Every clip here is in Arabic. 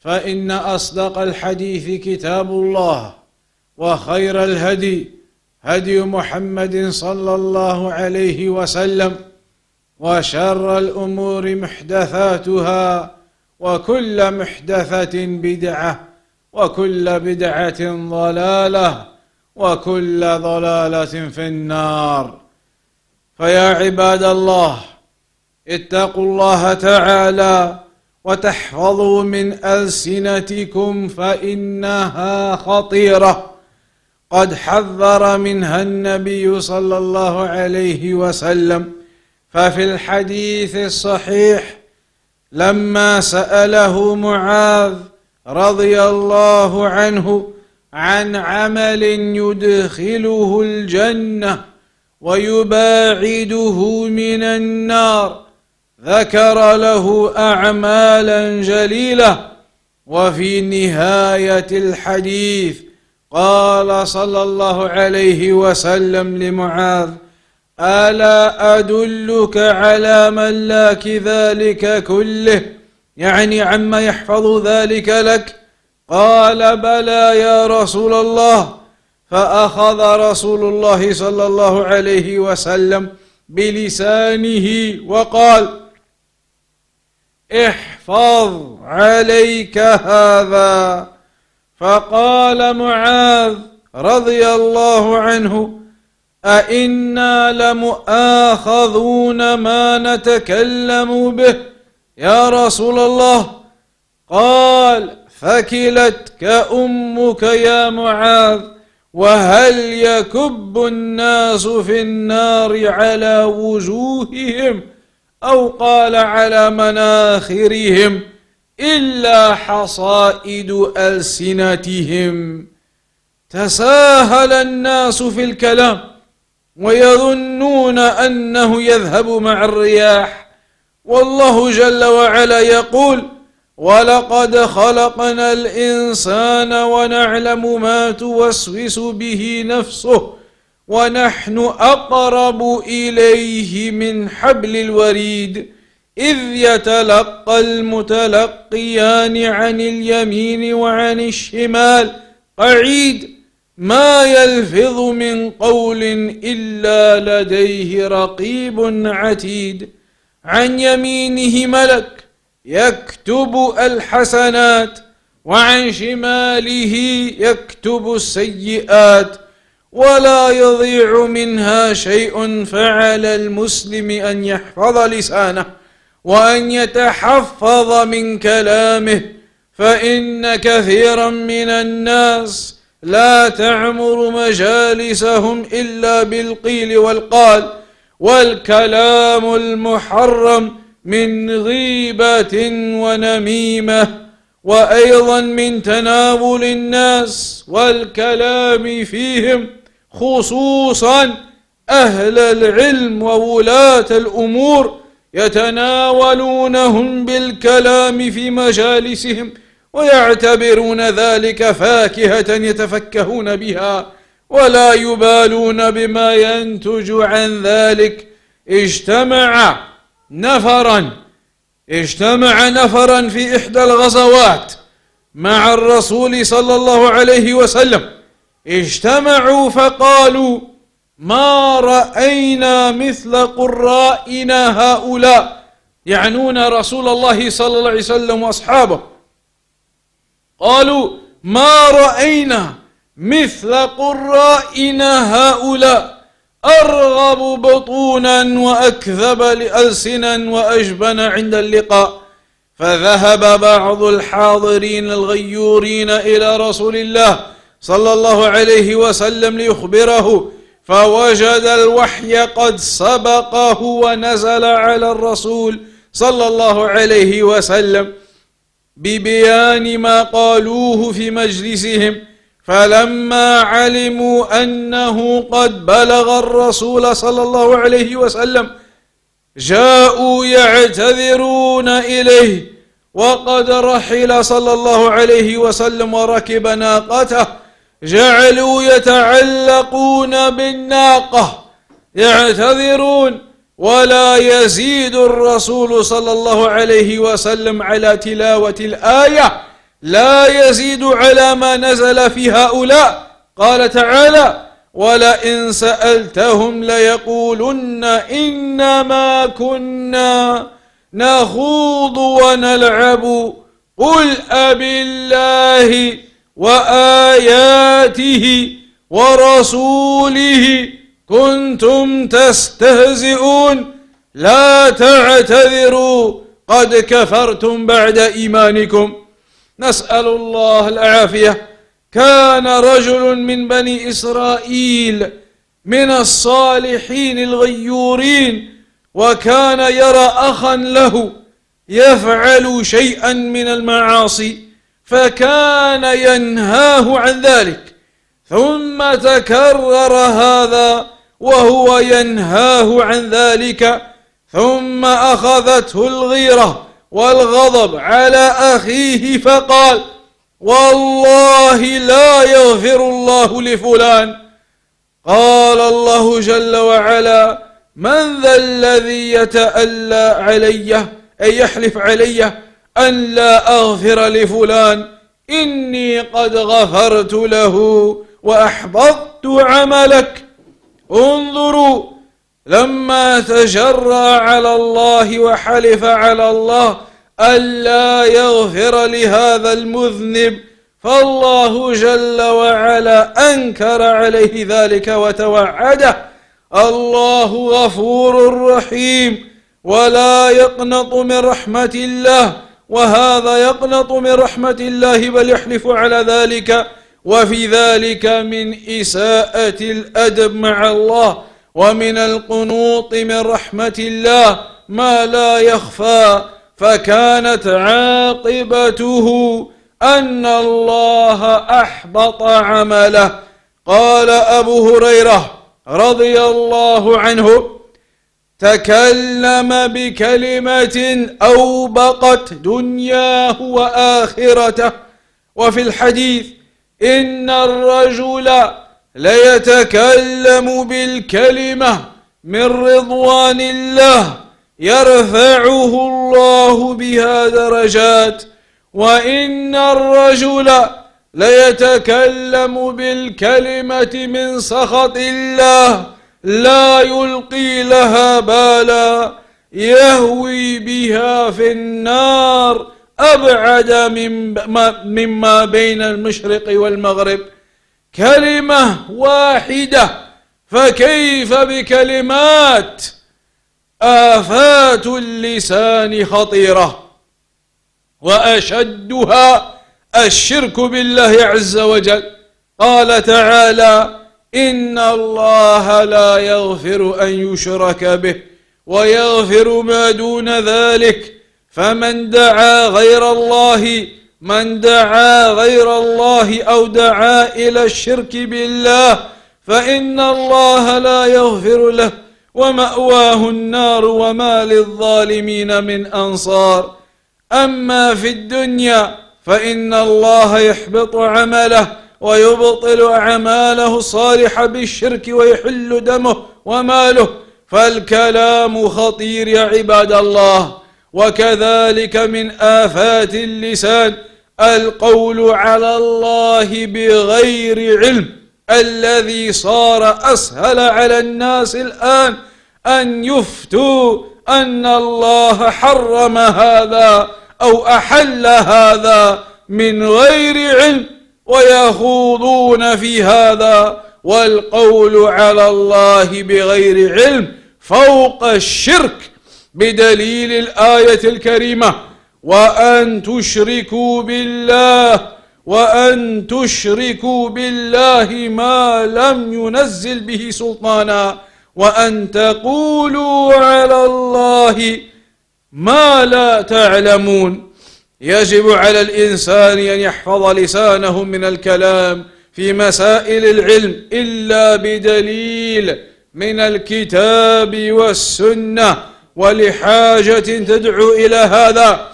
فإن أصدق الحديث كتاب الله وخير الهدي هدي محمد صلى الله عليه وسلم وشر الأمور محدثاتها وكل محدثة بدعة وكل بدعة ضلالة وكل ضلالة في النار. فيا عباد الله اتقوا الله تعالى وتحفظوا من ألسنتكم فإنها خطيرة. قد حذر منها النبي صلى الله عليه وسلم. ففي الحديث الصحيح لما سأله معاذ رضي الله عنه عن عمل يدخله الجنة ويباعده من النار ذكر له أعمالا جليلة وفي نهاية الحديث قال صلى الله عليه وسلم لمعاذ ألا أدلك على من لاك ذلك كله؟ يعني عما يحفظ ذلك لك؟ قال بلى يا رسول الله. فأخذ رسول الله صلى الله عليه وسلم بلسانه وقال احفظ عليك هذا. فقال معاذ رضي الله عنه أئنا لمؤاخذون ما نتكلم به؟ يا رسول الله. قال ثكلتك أمك يا معاذ وهل يكب الناس في النار على وجوههم؟ أو قال على مناخرهم إلا حصائد ألسنتهم. تساهل الناس في الكلام ويظنون أنه يذهب مع الرياح. والله جل وعلا يقول ولقد خلقنا الإنسان ونعلم ما توسوس به نفسه ونحن أقرب إليه من حبل الوريد إذ يتلقى المتلقيان عن اليمين وعن الشمال. قعيد ما يلفظ من قول إلا لديه رقيب عتيد. عن يمينه ملك يكتب الحسنات وعن شماله يكتب السيئات. ولا يضيع منها شيء فعلى المسلم أن يحفظ لسانه وأن يتحفظ من كلامه. فإن كثيرا من الناس لا تعمر مجالسهم إلا بالقيل والقال والكلام المحرم من غيبة ونميمة وأيضا من تناول الناس والكلام فيهم خصوصا أهل العلم وولاة الأمور يتناولونهم بالكلام في مجالسهم ويعتبرون ذلك فاكهة يتفكهون بها ولا يبالون بما ينتج عن ذلك. اجتمع نفرا اجتمع نفرا في إحدى الغزوات مع الرسول صلى الله عليه وسلم. اجتمعوا فقالوا ما رأينا مثل قرائنا هؤلاء يعنون رسول الله صلى الله عليه وسلم وأصحابه. قالوا ما رأينا مثل قرائنا هؤلاء. أرغب بطونا وأكذب لألسنا وأجبن عند اللقاء. فذهب بعض الحاضرين الغيورين إلى رسول الله صلى الله عليه وسلم ليخبره فوجد الوحي قد سبقه ونزل على الرسول صلى الله عليه وسلم ببيان ما قالوه في مجلسهم فلما علموا أنه قد بلغ الرسول صلى الله عليه وسلم جاءوا يعتذرون إليه وقد رحل صلى الله عليه وسلم وركب ناقته جعلوا يتعلقون بالناقة يعتذرون ولا يزيد الرسول صلى الله عليه وسلم على تلاوة الآية لا يزيد على ما نزل في هؤلاء. قال تعالى ولئن سألتهم ليقولن إنما كنا نخوض ونلعب قل أبي الله وآياته ورسوله كنتم تستهزئون. لا تعتذروا قد كفرتم بعد إيمانكم. نسأل الله العافية. كان رجل من بني إسرائيل من الصالحين الغيورين وكان يرى أخا له يفعل شيئا من المعاصي. فكان ينهاه عن ذلك. ثم تكرر هذا وهو ينهاه عن ذلك. ثم أخذته الغيرة والغضب على أخيه فقال والله لا يغفر الله لفلان. قال الله جل وعلا من ذا الذي يتألى علي أي يحلف علي أن لا أغفر لفلان إني قد غفرت له وأحبطت عملك. انظروا لما تجرى على الله وحلف على الله ألا يغفر لهذا المذنب فالله جل وعلا أنكر عليه ذلك وتوعده. الله غفور رحيم ولا يقنط من رحمة الله. وهذا يقنط من رحمة الله بل يحلف على ذلك. وفي ذلك من إساءة الأدب مع الله ومن القنوط من رحمة الله ما لا يخفى. فكانت عاقبته أن الله أحبط عمله. قال أبو هريرة رضي الله عنه تكلم بكلمة أوبقت دنياه وآخرته. وفي الحديث إن الرجل ليتكلم بالكلمة من رضوان الله يرفعه الله بها درجات. وإن الرجل ليتكلم بالكلمة من سخط الله لا يلقي لها بالا يهوي بها في النار أبعد مما بين المشرق والمغرب. كلمة واحدة فكيف بكلمات؟ آفات اللسان خطيرة وأشدها الشرك بالله عز وجل. قال تعالى إن الله لا يغفر أن يشرك به ويغفر ما دون ذلك فمن دعا غير الله من دعا غير الله أو دعا إلى الشرك بالله فإن الله لا يغفر له ومأواه النار وما للظالمين من أنصار. أما في الدنيا فإن الله يحبط عمله ويبطل أعماله الصالحة بالشرك ويحل دمه وماله. فالكلام خطير يا عباد الله. وكذلك من آفات اللسان. القول على الله بغير علم. الذي صار أسهل على الناس الآن أن يفتوا أن الله حرم هذا أو أحل هذا من غير علم. ويخوضون في هذا والقول على الله بغير علم فوق الشرك بدليل الآية الكريمة وأن تشركوا بالله وأن تشركوا بالله ما لم ينزل به سلطانا وأن تقولوا على الله ما لا تعلمون يجب على الإنسان أن يحفظ لسانه من الكلام في مسائل العلم إلا بدليل من الكتاب والسنة ولحاجة تدعو إلى هذا.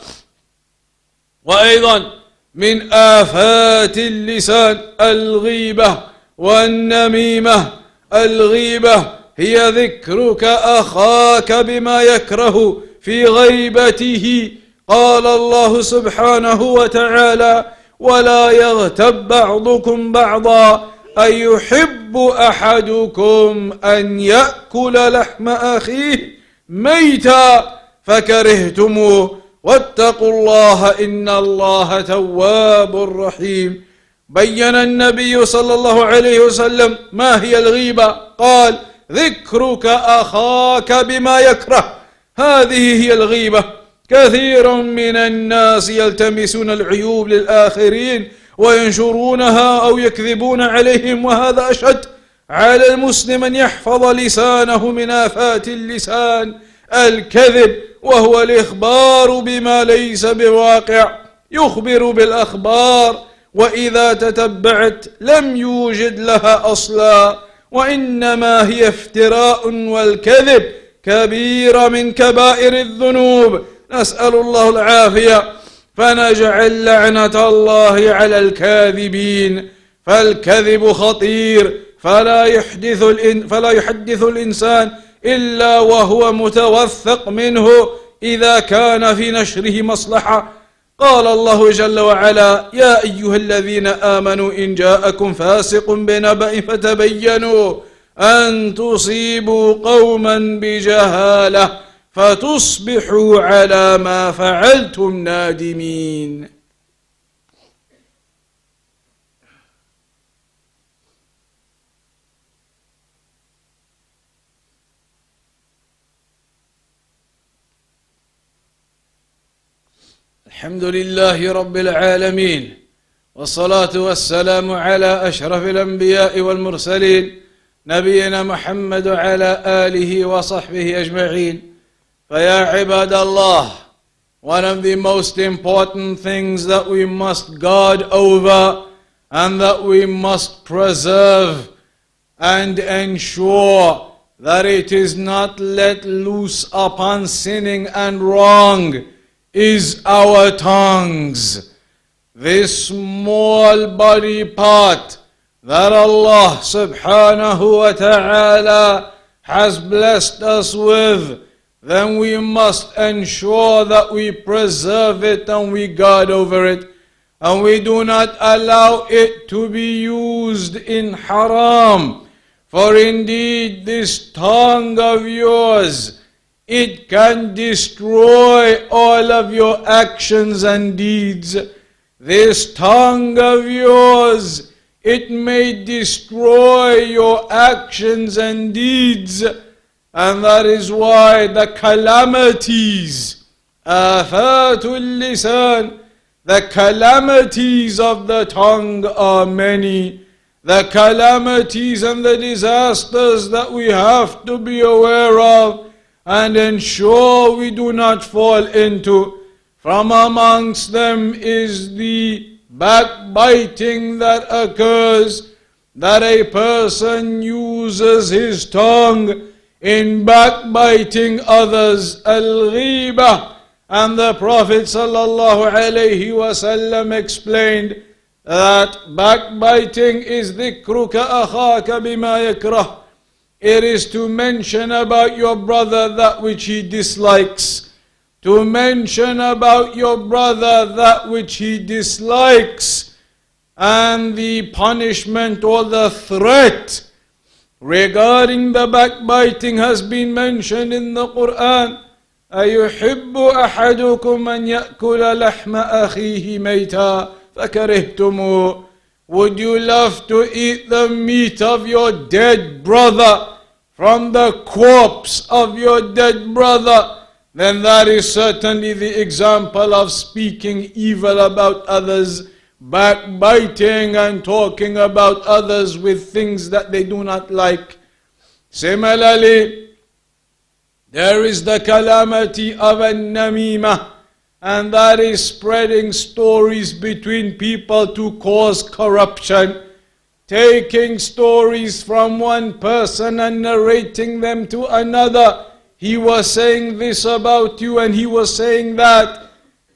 وأيضا من آفات اللسان الغيبة والنميمة. الغيبة هي ذكرك أخاك بما يكره في غيبته قال الله سبحانه وتعالى ولا يغتب بعضكم بعضا أيحب أحدكم أن يأكل لحم أخيه ميتا فكرهتموه واتقوا الله إن الله تواب رحيم. بين النبي صلى الله عليه وسلم ما هي الغيبة؟ قال ذكرك أخاك بما يكره هذه هي الغيبة. كثير من الناس يلتمسون العيوب للآخرين وينشرونها أو يكذبون عليهم وهذا أشد. على المسلم أن يحفظ لسانه من آفات اللسان الكذب وهو الإخبار بما ليس بواقع. يخبر بالأخبار وإذا تتبعت لم يوجد لها أصلا. وإنما هي افتراء والكذب كبيرة من كبائر الذنوب. نسأل الله العافية. فنجعل لعنة الله على الكاذبين. فالكذب خطير. فلا يحدث فلا يحدث الإنسان إلا وهو متوثق منه إذا كان في نشره مصلحة. قال الله جل وعلا يا أيها الذين آمنوا إن جاءكم فاسق بنبأ فتبينوا أن تصيبوا قوما بجهالة. فتصبحوا على ما فعلتم نادمين. الحمد لله رب العالمين والصلاة والسلام على أشرف الأنبياء والمرسلين نبينا محمد وعلى آله وصحبه أجمعين. فيا عباد الله one of the most important things that we must guard over and that we must preserve and ensure that it is not let loose upon sinning and wrong is our tongues. This small body part that Allah subhanahu wa ta'ala has blessed us with, then we must ensure that we preserve it and we guard over it. And we do not allow it to be used in haram. For indeed, this tongue of yours it can destroy all of your actions and deeds. This tongue of yours, it may destroy your actions and deeds. And that is why the calamities, afatul lisan, the calamities of the tongue are many. The calamities and the disasters that we have to be aware of and ensure we do not fall into. From amongst them is the backbiting that occurs, that a person uses his tongue in backbiting others, al-ghiba, And the Prophet sallallahu explained that backbiting is dhikruka akhaka bima yakrah. It is to mention about your brother that which he dislikes. To mention about your brother that which he dislikes. And the punishment or the threat regarding the backbiting has been mentioned in the Quran. أيحب أحدكم أن يأكل لحم أخيه ميتا فكرهتموه Would you love to eat the meat of your dead brother from the corpse of your dead brother? Then that is certainly the example of speaking evil about others, backbiting and talking about others with things that they do not like. Similarly, there is the calamity of a namima, and that is spreading stories between people to cause corruption. Taking stories from one person and narrating them to another. He was saying this about you, and he was saying that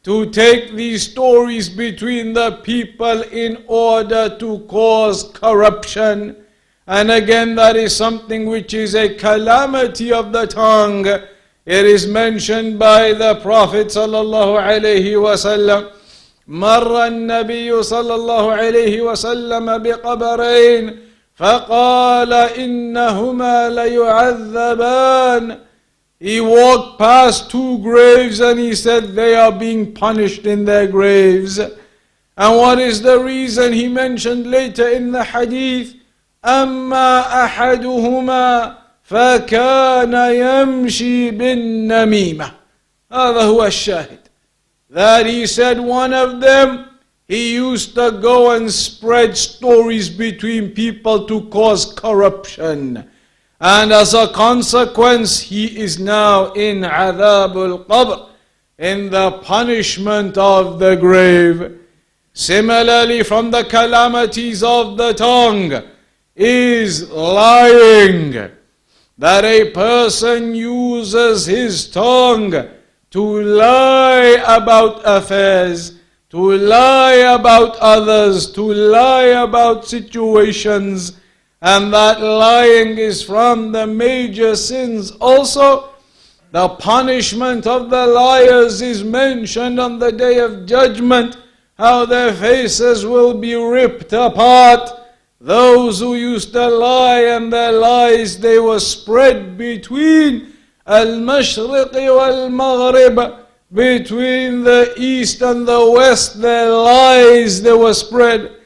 To take these stories between the people in order to cause corruption. And again, that is something which is a calamity of the tongue. It is mentioned by the Prophet sallallahu alaihi wasallam. مر النبي صلى الله عليه وسلم بقبرين فقال إنهما ليعذبان He walked past two graves and he said they are being punished in their graves. And what is the reason he mentioned later in the hadith? أما أحدهما فكان يمشي بالنميمة هذا هو الشاهد that he said one of them he used to go and spread stories between people to cause corruption And as a consequence, he is now in adabul qabr, in the punishment of the grave. Similarly, from the calamities of the tongue is lying. That a person uses his tongue to lie about affairs, to lie about others, to lie about situations and that lying is from the major sins. Also, the punishment of the liars is mentioned on the day of judgment, how their faces will be ripped apart those who used to lie and their lies, they were spread between Al-Mashriq wal-Maghrib, between the east and the west, their lies, they were spread.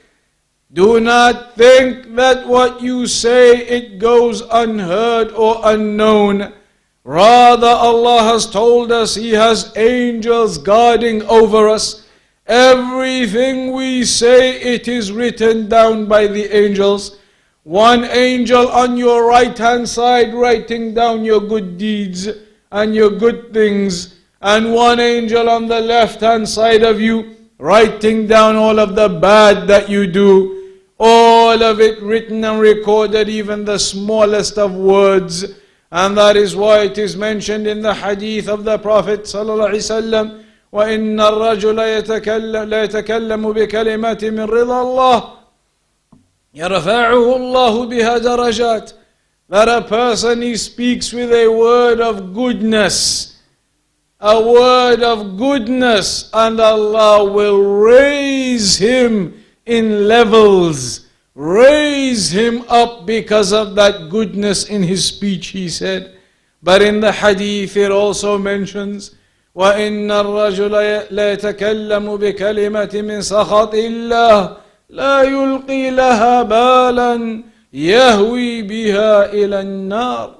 Do not think that what you say, it goes unheard or unknown. Rather, Allah has told us He has angels guarding over us. Everything we say, it is written down by the angels. One angel on your right hand side writing down your good deeds and your good things, and one angel on the left hand side of you writing down all of the bad that you do All of it written and recorded, even the smallest of words. And that is why it is mentioned in the hadith of the Prophet sallallahu alaihi wasallam وإن الرجل يتكلم لا يتكلم بكلمة من رضا الله يرفعه الله بها درجات that a person he speaks with a word of goodness a word of goodness and Allah will raise him in levels raise him up because of that goodness in his speech he said but in the hadith it also mentions وإن الرجل لا يتكلم بكلمة من سخط الله لا يلقي لها بالا يهوي بها إلى النار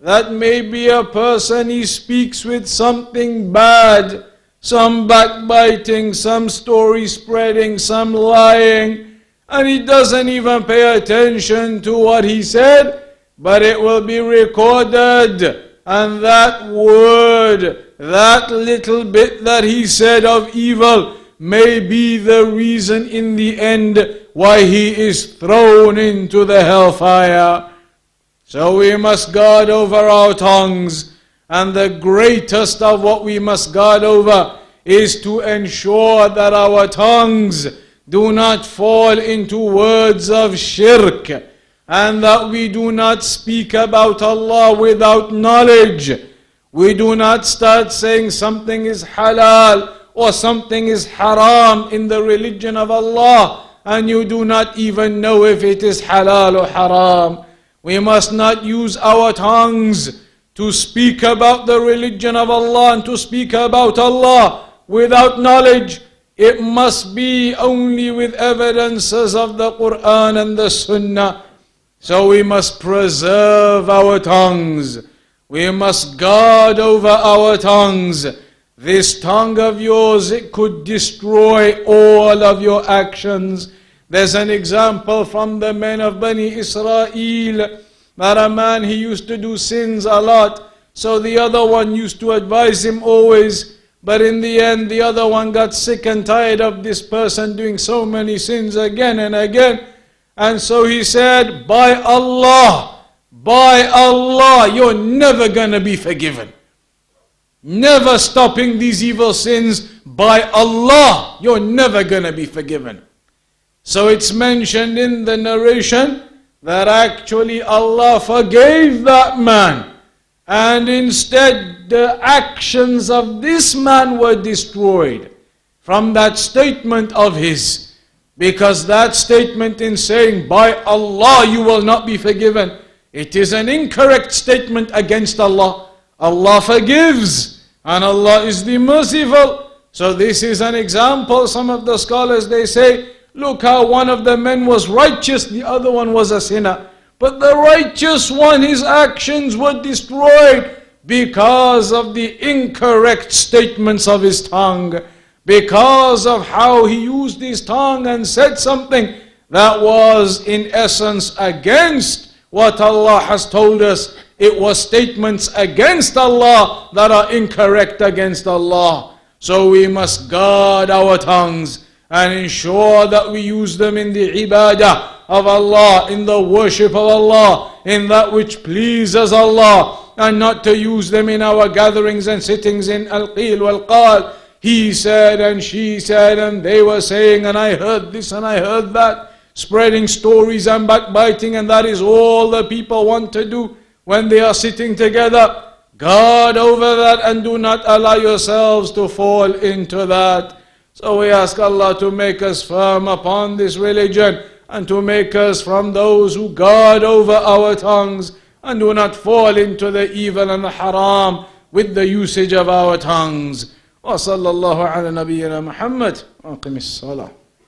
That may be a person he speaks with something bad, some backbiting, some story spreading, some lying, and he doesn't even pay attention to what he said, but it will be recorded, and that word that little bit that he said of evil may be the reason in the end why he is thrown into the hellfire. So we must guard over our tongues, and the greatest of what we must guard over is to ensure that our tongues do not fall into words of shirk and that we do not speak about Allah without knowledge. We do not start saying something is halal or something is haram in the religion of Allah and you do not even know if it is halal or haram. We must not use our tongues to speak about the religion of Allah and to speak about Allah without knowledge. It must be only with evidences of the Quran and the Sunnah. So we must preserve our tongues. We must guard over our tongues. This tongue of yours, it could destroy all of your actions. There's an example from the men of Bani Israel that a man he used to do sins a lot. So the other one used to advise him always. But in the end, the other one got sick and tired of this person doing so many sins again and again. And so he said, By Allah, by Allah, you're never going to be forgiven. Never stopping these evil sins, by Allah, you're never going to be forgiven. So it's mentioned in the narration that actually Allah forgave that man. And instead, the actions of this man were destroyed from that statement of his. Because that statement in saying, By Allah you will not be forgiven, it is an incorrect statement against Allah. Allah forgives, and Allah is the merciful. So, this is an example. Some of the scholars they say, Look how one of the men was righteous, the other one was a sinner. But the righteous one, his actions were destroyed because of the incorrect statements of his tongue, because of how he used his tongue and said something that was in essence against what Allah has told us. It was statements against Allah that are incorrect against Allah. So we must guard our tongues and ensure that we use them in the ibadah of Allah, in the worship of Allah, in that which pleases Allah, and not to use them in our gatherings and sittings in al-qil wal-qal. He said and she said and they were saying and I heard this and I heard that, spreading stories and backbiting and that is all the people want to do when they are sitting together. Guard over that and do not allow yourselves to fall into that. So we ask Allah to make us firm upon this religion and to make us from those who guard over our tongues and do not fall into the evil and the haram with the usage of our tongues. وصلى الله على نبينا محمد وأقم الصلاة